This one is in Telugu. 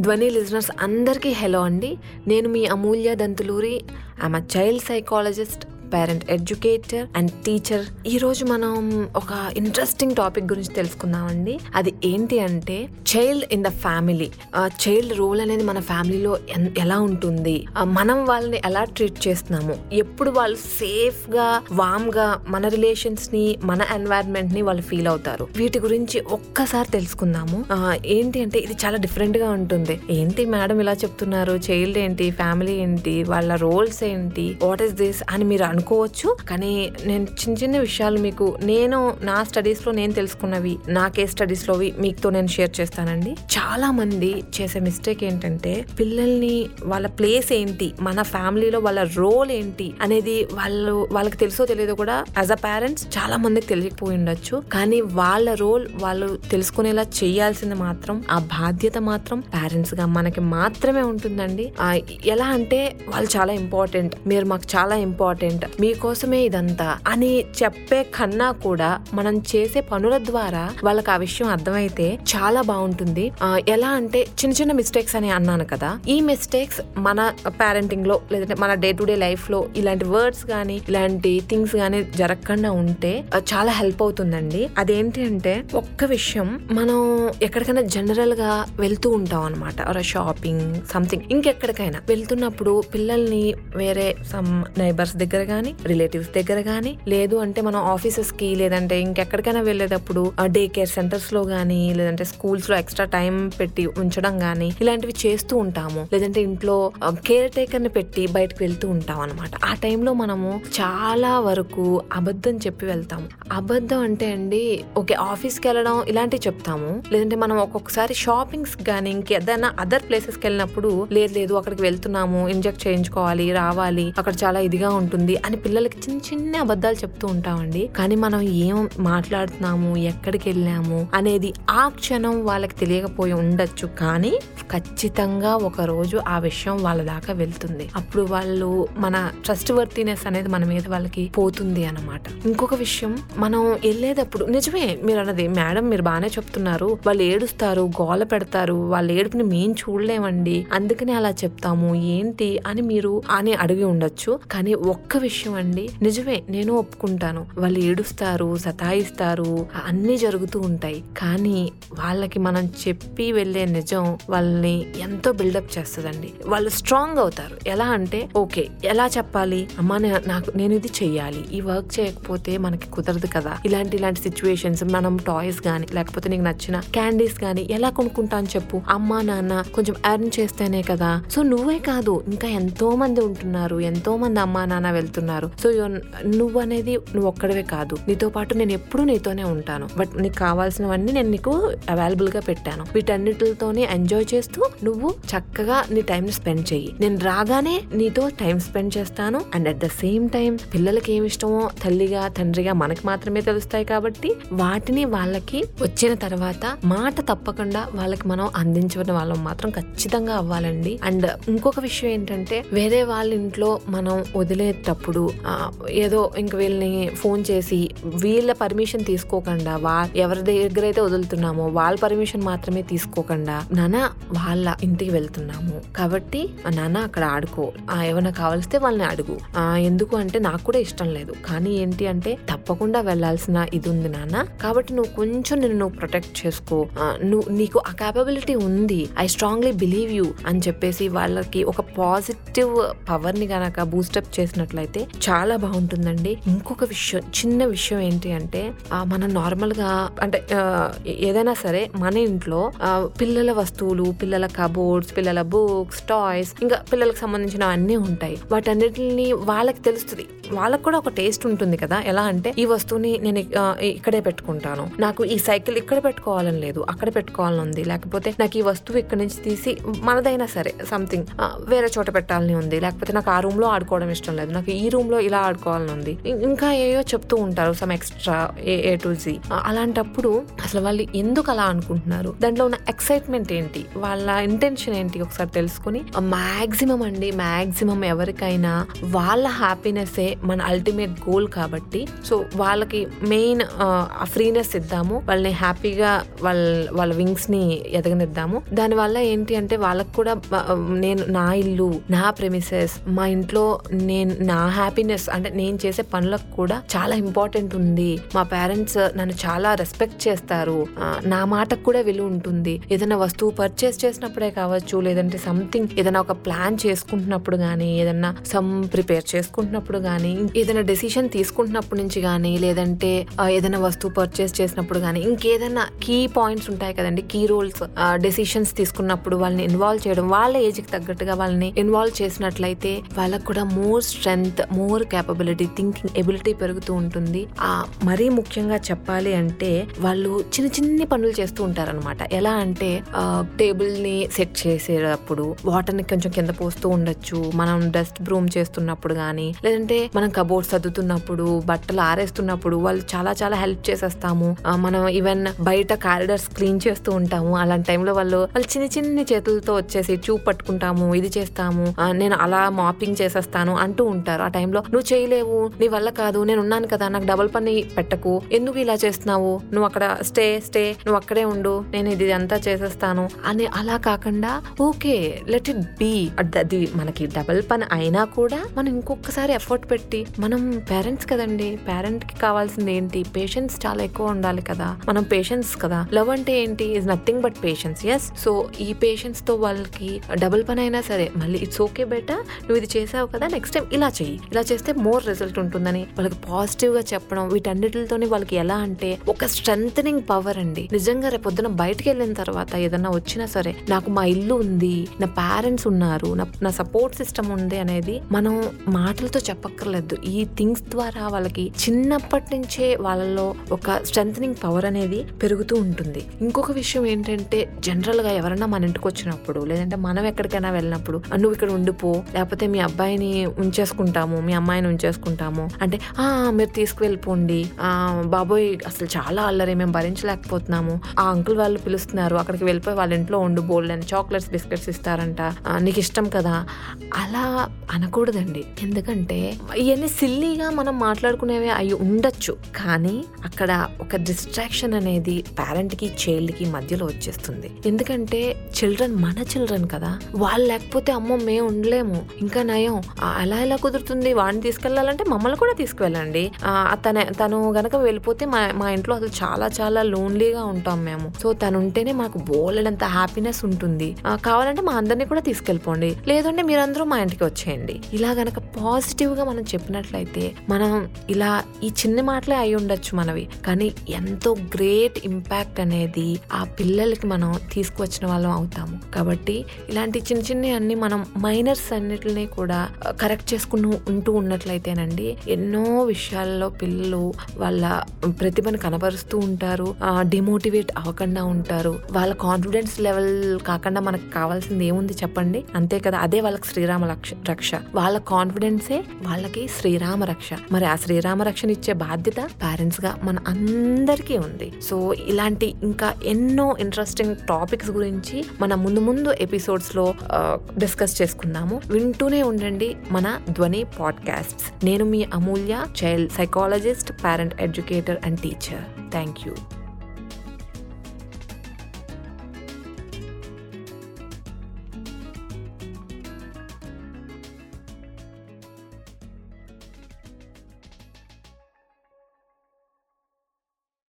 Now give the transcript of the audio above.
ధ్వని లిజనర్స్ అందరికీ హలో అండి. నేను మీ Amulya Dantuluri. I'm a child psychologist parent educator and teacher ఈరోజు మనం ఒక ఇంట్రెస్టింగ్ టాపిక్ గురించి తెలుసుకుందామండి. అది ఏంటి అంటే child in the family child role అనేది మన ఫ్యామిలీలో ఎన్- ఎలా ఉంటుంది? మనం వాళ్ళని ఎలా ట్రీట్ చేస్తున్నాము? ఎప్పుడు వాళ్ళు సేఫ్గా వామ్గా మన రిలేషన్స్ని మన ఎన్వైరన్మెంట్ని వాళ్ళు ఫీల్ అవుతారు? వీటి గురించి ఒక్కసారి తెలుసుకుందాము. ఏంటి అంటే ఇది చాలా డిఫరెంట్గా ఉంటుంది. ఏంటి మేడం ఇలా చెప్తున్నారు? చైల్డ్ ఏంటి? ఫ్యామిలీ ఏంటి? వాళ్ళ రోల్స్ ఏంటి? వాట్ ఈస్ దిస్ అని మీరు అనుకోవచ్చు కానీ నేను చిన్న చిన్న విషయాలు మీకు నేను నా స్టడీస్లో నేను తెలుసుకున్నవి నాకే కేస్ స్టడీస్ లోవి మీతో నేను షేర్ చేస్తానండి. చాలా మంది చేసే మిస్టేక్ ఏంటంటే పిల్లల్ని వాళ్ళ ప్లేస్ ఏంటి మన ఫ్యామిలీలో వాళ్ళ రోల్ ఏంటి అనేది వాళ్ళు వాళ్ళకి తెలుసో తెలియదో కూడా యాజ్ అ పేరెంట్స్ చాలా మందికి తెలియకపోయి ఉండొచ్చు. కానీ వాళ్ళ రోల్ వాళ్ళు తెలుసుకునేలా చేయాల్సింది మాత్రం ఆ బాధ్యత మాత్రం పేరెంట్స్గా మనకి మాత్రమే ఉంటుందండి. ఎలా అంటే వాళ్ళు చాలా ఇంపార్టెంట్ మీరు మాకు చాలా ఇంపార్టెంట్ మీకోసమే ఇదంతా అని చెప్పే కన్నా కూడా మనం చేసే పనుల ద్వారా వాళ్ళకి ఆ విషయం అర్థమైతే చాలా బాగుంటుంది. ఎలా అంటే చిన్న చిన్న మిస్టేక్స్ అని అన్నాను కదా. ఈ మిస్టేక్స్ మన పేరెంటింగ్లో లేదంటే మన డే టు డే లైఫ్లో ఇలాంటి వర్డ్స్ కానీ ఇలాంటి థింగ్స్ కానీ జరగకుండా ఉంటే చాలా హెల్ప్ అవుతుందండి. అదేంటి అంటే ఒక్క విషయం మనం ఎక్కడికైనా జనరల్గా వెళ్తూ ఉంటాం అనమాట షాపింగ్ సంథింగ్ ఇంకెక్కడికైనా. వెళ్తున్నప్పుడు పిల్లల్ని వేరే సమ్ నైబర్స్ దగ్గర కానీ రిలేటివ్స్ దగ్గర కానీ లేదు అంటే మనం ఆఫీసెస్కి లేదంటే ఇంకెక్కడికైనా వెళ్ళేటప్పుడు డే కేర్ సెంటర్స్లో గానీ లేదంటే స్కూల్స్లో ఎక్స్ట్రా టైం పెట్టి ఉంచడం గానీ ఇలాంటివి చేస్తూ ఉంటాము. లేదంటే ఇంట్లో కేర్ టేకర్ని పెట్టి బయటకు వెళ్తూ ఉంటాం అనమాట ఆ టైంలో మనము చాలా వరకు అబద్ధం చెప్పి వెళ్తాము. అబద్ధం అంటే అండి ఓకే ఆఫీస్కి వెళ్ళడం ఇలాంటివి చెప్తాము. లేదంటే మనం ఒక్కొక్కసారి షాపింగ్స్ కానీ ఇంకేదైనా అదర్ ప్లేసెస్కి వెళ్ళినప్పుడు లేదు లేదు అక్కడికి వెళ్తున్నాము ఇంజెక్ట్ చేయించుకోవాలి రావాలి అక్కడ చాలా ఇదిగా ఉంటుంది అని పిల్లలకి చిన్న చిన్న అబద్ధాలు చెప్తూ ఉంటామండి. కానీ మనం ఏం మాట్లాడుతున్నాము ఎక్కడికి వెళ్ళాము అనేది ఆ క్షణం వాళ్ళకి తెలియకపోయి ఉండొచ్చు. కానీ ఖచ్చితంగా ఒక రోజు ఆ విషయం వాళ్ళ దాకా వెళ్తుంది. అప్పుడు వాళ్ళు మన ట్రస్ట్ వర్తీనెస్ అనేది మన మీద వాళ్ళకి పోతుంది అన్నమాట. ఇంకొక విషయం మనం వెళ్ళేటప్పుడు నిజమే మీరు అన్నది మేడం మీరు బాగానే చెప్తున్నారు. వాళ్ళు ఏడుస్తారు గోల పెడతారు. వాళ్ళ ఏడుపుని మేం చూడలేమండి. అందుకనే అలా చెప్తాము. ఏంటి? అని మీరు అని అడిగి ఉండొచ్చు. కానీ ఒక్క విషయం విషయం అండి. నిజమే నేను ఒప్పుకుంటాను. వాళ్ళు ఏడుస్తారు సతాయిస్తారు అన్ని జరుగుతూ ఉంటాయి. కానీ వాళ్ళకి మనం చెప్పి వెళ్ళే నిజం వాళ్ళని ఎంతో బిల్డప్ చేస్తుందండి. వాళ్ళు స్ట్రాంగ్ అవుతారు. ఎలా అంటే ఓకే ఎలా చెప్పాలి? అమ్మా నాకు నేను ఇది చెయ్యాలి. ఈ వర్క్ చేయకపోతే మనకి కుదరదు కదా. ఇలాంటి ఇలాంటి సిచ్యువేషన్స్ మనం టాయ్స్ కానీ లేకపోతే నీకు నచ్చిన క్యాండీస్ కానీ ఎలా కొనుక్కుంటాను చెప్పు. అమ్మా నాన్న కొంచెం ఎర్న్ చేస్తేనే కదా. సో నువ్వే కాదు. ఇంకా ఎంతో మంది ఉంటున్నారు. ఎంతో మంది అమ్మా నాన్న వెళ్తున్నారు. సో నువ్వు అనేది నువ్వు ఒక్కడవే కాదు. నీతో పాటు నేను ఎప్పుడూ నీతోనే ఉంటాను. బట్ నీకు కావాల్సినవన్నీ నేను నీకు అవైలబుల్గా పెట్టాను. వీటన్నిటితోనే ఎంజాయ్ చేస్తూ నువ్వు చక్కగా నీ టైం స్పెండ్ చెయ్యి. నేను రాగానే నీతో టైం స్పెండ్ చేస్తాను. And at the same time పిల్లలకి ఏమి ఇష్టమో తల్లిగా తండ్రిగా మనకు మాత్రమే తెలుస్తాయి కాబట్టి వాటిని వాళ్ళకి వచ్చిన తర్వాత మాట తప్పకుండా వాళ్ళకి మనం అందించిన వాళ్ళం మాత్రం ఖచ్చితంగా అవ్వాలండి. అండ్ ఇంకొక విషయం ఏంటంటే వేరే వాళ్ళ ఇంట్లో మనం వదిలేటప్పుడు చేసినప్పుడు ఏదో ఇంక వీళ్ళని ఫోన్ చేసి వీళ్ళ పర్మిషన్ తీసుకోకుండా వా ఎవరి దగ్గర అయితే వదులుతున్నామో వాళ్ళ పర్మిషన్ మాత్రమే తీసుకోకుండా నాన్న వాళ్ళ ఇంటికి వెళ్తున్నాము. కాబట్టి నాన్న అక్కడ ఆడుకో. ఏమైనా కావాల్స్తే వాళ్ళని అడుగు. ఎందుకు అంటే నాకు కూడా ఇష్టం లేదు. కానీ ఏంటి అంటే తప్పకుండా వెళ్ళాల్సిన ఇది ఉంది నాన్న కాబట్టి నువ్వు కొంచెం నిన్ను నువ్వు ప్రొటెక్ట్ చేసుకో. నువ్వు నీకు ఆ కేపబిలిటీ ఉంది. ఐ స్ట్రాంగ్లీ బిలీవ్ యూ అని చెప్పేసి వాళ్ళకి ఒక పాజిటివ్ పవర్ని కనుక బూస్టప్ చేసినట్లయితే చాలా బాగుంటుందండి. ఇంకొక విషయం చిన్న విషయం ఏంటి అంటే మన మనం నార్మల్గా అంటే ఏదైనా సరే మన ఇంట్లో పిల్లల వస్తువులు పిల్లల కబోర్డ్స్ పిల్లల బుక్స్ టాయ్స్ ఇంకా పిల్లలకు సంబంధించిన అన్నీ ఉంటాయి. వాటన్నిటిని వాళ్ళకి తెలుస్తుంది. వాళ్ళకు కూడా ఒక టేస్ట్ ఉంటుంది కదా. ఎలా అంటే ఈ వస్తువుని నేను ఇక్కడే పెట్టుకుంటాను. నాకు ఈ సైకిల్ ఇక్కడ పెట్టుకోవాలని లేదు అక్కడ పెట్టుకోవాలని ఉంది. లేకపోతే నాకు ఈ వస్తువు ఇక్కడ నుంచి తీసి మనదైనా సరే సంథింగ్ వేరే వేరే చోట పెట్టాలని ఉంది. లేకపోతే నాకు ఆ రూమ్లో ఆడుకోవడం ఇష్టం లేదు. నాకు ఈ రూమ్లో ఇలా ఆడుకోవాలని ఉంది ఇంకా ఏయో చెప్తూ ఉంటారు some extra A A to Z అలాంటప్పుడు అసలు వాళ్ళు ఎందుకు అలా అనుకుంటున్నారు? దాంట్లో ఉన్న ఎక్సైట్మెంట్ ఏంటి? వాళ్ళ ఇంటెన్షన్ ఏంటి? ఒకసారి తెలుసుకుని మాక్సిమం అండి మాక్సిమం ఎవరికైనా వాళ్ళ హ్యాపీనెస్సే మన అల్టిమేట్ గోల్ కాబట్టి సో వాళ్ళకి మెయిన్ ఫ్రీనెస్ ఇద్దాము వాళ్ళని హ్యాపీగా వాళ్ళ వాళ్ళ వింగ్స్ని ఎదగనిద్దాము. దాని వల్ల ఏంటి అంటే వాళ్ళకి కూడా నేను నా ఇల్లు నా ప్రెమిసెస్ మా ఇంట్లో నేను నా హ్యాపీనెస్ అంటే నేను చేసే పనులకు కూడా చాలా ఇంపార్టెంట్ ఉంది. మా పేరెంట్స్ నన్ను చాలా రెస్పెక్ట్ చేస్తారు. నా మాటకు కూడా విలువ ఉంటుంది. ఏదైనా వస్తువు పర్చేస్ చేసినప్పుడే కావచ్చు లేదంటే సంథింగ్ ఏదైనా ఒక ప్లాన్ చేసుకుంటున్నప్పుడు కానీ ఏదైనా సమ్ ప్రిపేర్ చేసుకుంటున్నప్పుడు కానీ ఏదైనా డెసిషన్ తీసుకుంటున్నప్పటి నుంచి కానీ లేదంటే ఏదైనా వస్తువు పర్చేస్ చేసినప్పుడు కానీ ఇంకేదైనా కీ పాయింట్స్ ఉంటాయి కదండి. కీ రోల్స్ డెసిషన్స్ తీసుకున్నప్పుడు వాళ్ళని ఇన్వాల్వ్ చేయడం వాళ్ళ ఏజ్కి తగ్గట్టుగా వాళ్ళని ఇన్వాల్వ్ చేసినట్లయితే వాళ్ళకు కూడా more strength more capability thinking ability పెరుగుతూ ఉంటుంది. ఆ మరీ ముఖ్యంగా చెప్పాలి అంటే వాళ్ళు చిన్న చిన్ని పనులు చేస్తూ ఉంటారనమాట ఎలా అంటే టేబుల్ని సెట్ చేసేటప్పుడు వాటర్ని కొంచెం కింద పోస్తూ ఉండొచ్చు. మనం డస్ట్ బ్రూమ్ చేస్తున్నప్పుడు కానీ లేదంటే మనం కబోర్డ్ సర్దుతున్నప్పుడు బట్టలు ఆరేస్తున్నప్పుడు వాళ్ళు చాలా చాలా హెల్ప్ చేసేస్తాము. మనం ఈవెన్ బయట కారిడర్స్ క్లీన్ చేస్తూ ఉంటాము. అలాంటి టైంలో వాళ్ళు వాళ్ళు చిన్న చిన్ని చేతులతో వచ్చేసి చూపు పట్టుకుంటాము ఇది చేస్తాము. నేను అలా మాపింగ్ చేసేస్తాను అంటూ ఉంటారు. ఆ టైంలో నువ్వు చేయలేవు నీ వల్ల కాదు నేను ఉన్నాను కదా నాకు డబల్ పని పెట్టకు. ఎందుకు ఇలా చేస్తున్నావు? నువ్వు అక్కడ స్టే స్టే నువ్వు అక్కడే ఉండు నేను ఇది అంతా చేసేస్తాను. అని అలా కాకుండా ఓకే లెట్ ఇట్ బీ అది మనకి డబల్ పని అయినా కూడా మనం ఇంకొకసారి ఎఫర్ట్ పెట్టి మనం పేరెంట్స్ కదండి పేరెంట్కి కావాల్సింది ఏంటి? పేషెన్స్ చాలా ఎక్కువ ఉండాలి కదా. మనం పేషెన్స్ కదా. లవ్ అంటే ఏంటి? Is nothing but patience yes so ఈ పేషెన్స్తో వాళ్ళకి డబుల్ పని అయినా సరే మళ్ళీ ఇట్స్ ఓకే బెటర్ నువ్వు ఇది చేసావు కదా నెక్స్ట్ టైం ఇలా చెయ్యి. ఇలా చేస్తే మోర్ రిజల్ట్ ఉంటుందని వాళ్ళకి పాజిటివ్గా చెప్పడం వీటన్నిటితోనే వాళ్ళకి ఎలా అంటే ఒక స్ట్రెంగ్ పవర్ అండి. నిజంగా రేపు బయటకు వెళ్ళిన తర్వాత ఏదన్నా వచ్చినా సరే నాకు మా ఇల్లు ఉంది నా పేరెంట్స్ ఉన్నారు నా నా సపోర్ట్ సిస్టమ్ ఉంది అనేది మనం మాటలతో చెప్పక్కర్లేదు. ఈ థింగ్స్ ద్వారా వాళ్ళకి చిన్నప్పటి నుంచే వాళ్ళలో ఒక స్ట్రెంగ్ పవర్ అనేది పెరుగుతూ ఉంటుంది. ఇంకొక విషయం ఏంటంటే జనరల్గా ఎవరైనా మన ఇంటికి వచ్చినప్పుడు లేదంటే మనం ఎక్కడికైనా వెళ్ళినప్పుడు నువ్వు ఇక్కడ ఉండిపో లేకపోతే మీ అబ్బాయిని ఉంచేసుకుంటాము మీ అమ్మాయిని ఉంచేసుకుంటాము అంటే ఆ మీరు తీసుకువెళ్ళిపోండి. ఆ బాబోయ్ అసలు చాలా అల్లరి మేము భరించలేకపోతున్నాము. ఆ అంకుల్ వాళ్ళు పిలుస్తున్నారు అక్కడికి వెళ్ళిపోయి వాళ్ళ ఇంట్లో ఉండు బోల్డ్ అని చాక్లెట్స్ బిస్కెట్స్ ఇస్తారంట. నీకు ఇష్టం కదా? అలా అనకూడదండి. ఎందుకంటే ఇవన్నీ సిల్లీగా మనం మాట్లాడుకునేవి అవి ఉండొచ్చు. కానీ అక్కడ ఒక డిస్ట్రాక్షన్ అనేది పేరెంట్కి కి మధ్యలో వచ్చేస్తుంది. ఎందుకంటే చిల్డ్రన్ మన చిల్డ్రన్ కదా. వాళ్ళు లేకపోతే అమ్మో మేము ఉండలేము. ఇంకా నయం. అలా ఎలా కుదురుతుంది? వాడిని తీసుకెళ్ళాలంటే మమ్మల్ని కూడా తీసుకువెళ్ళండి. తన తను గనక వెళ్ళిపోతే మా మా ఇంట్లో అసలు చాలా చాలా లోన్లీగా ఉంటాం మేము. సో తను ఉంటేనే మాకు బోలెడంత హ్యాపీనెస్ ఉంటుంది. కావాలంటే మా అందరినీ కూడా తీసుకెళ్ళిపోండి. లేదంటే మీరందరూ మా ఇంటికి వచ్చేయండి. ఇలా గనక పాజిటివ్గా మనం చెప్పినట్లయితే మనం ఇలా ఈ చిన్న మాటలే అయి ఉండొచ్చు మనవి. కానీ ఎంతో గ్రేట్ ఇంపాక్ట్ అనేది ఆ పిల్లలకి మనం తీసుకువచ్చిన వాళ్ళం అవుతాము. కాబట్టి ఇలాంటి చిన్న చిన్న అన్ని మనం మైనర్స్ అన్నిటిని కూడా కరెక్ట్ చేసుకుని ఉంటూ ఉన్నట్లయితేనండి ఎన్నో విషయాల్లో పిల్లలు వాళ్ళ ప్రతిభను కనబరుస్తూ ఉంటారు డిమోటివేట్ అవ్వకుండా ఉంటారు. వాళ్ళ కాన్ఫిడెన్స్ లెవెల్ కాకుండా మనకు కావాల్సింది ఏముంది చెప్పండి? అంతే కదా అదే వాళ్ళకి శ్రీరామ రక్ష రక్ష. వాళ్ళ కాన్ఫిడెన్సే వాళ్ళకి శ్రీరామ రక్ష. మరి ఆ శ్రీరామ రక్షణ ఇచ్చే బాధ్యత పేరెంట్స్గా మన అందరికీ ఉంది. సో ఇలాంటి ఇంకా ఎన్నో ఇంట్రెస్టింగ్ టాపిక్స్ గురించి మన ముందు ముందు ఎపిసోడ్స్లో డిస్కస్ చేసుకుందాము. వింటూనే ఉండండి మన ధ్వని పాడ్కాస్ట్ నేను మీ Amulya child psychologist parent educator and teacher thank you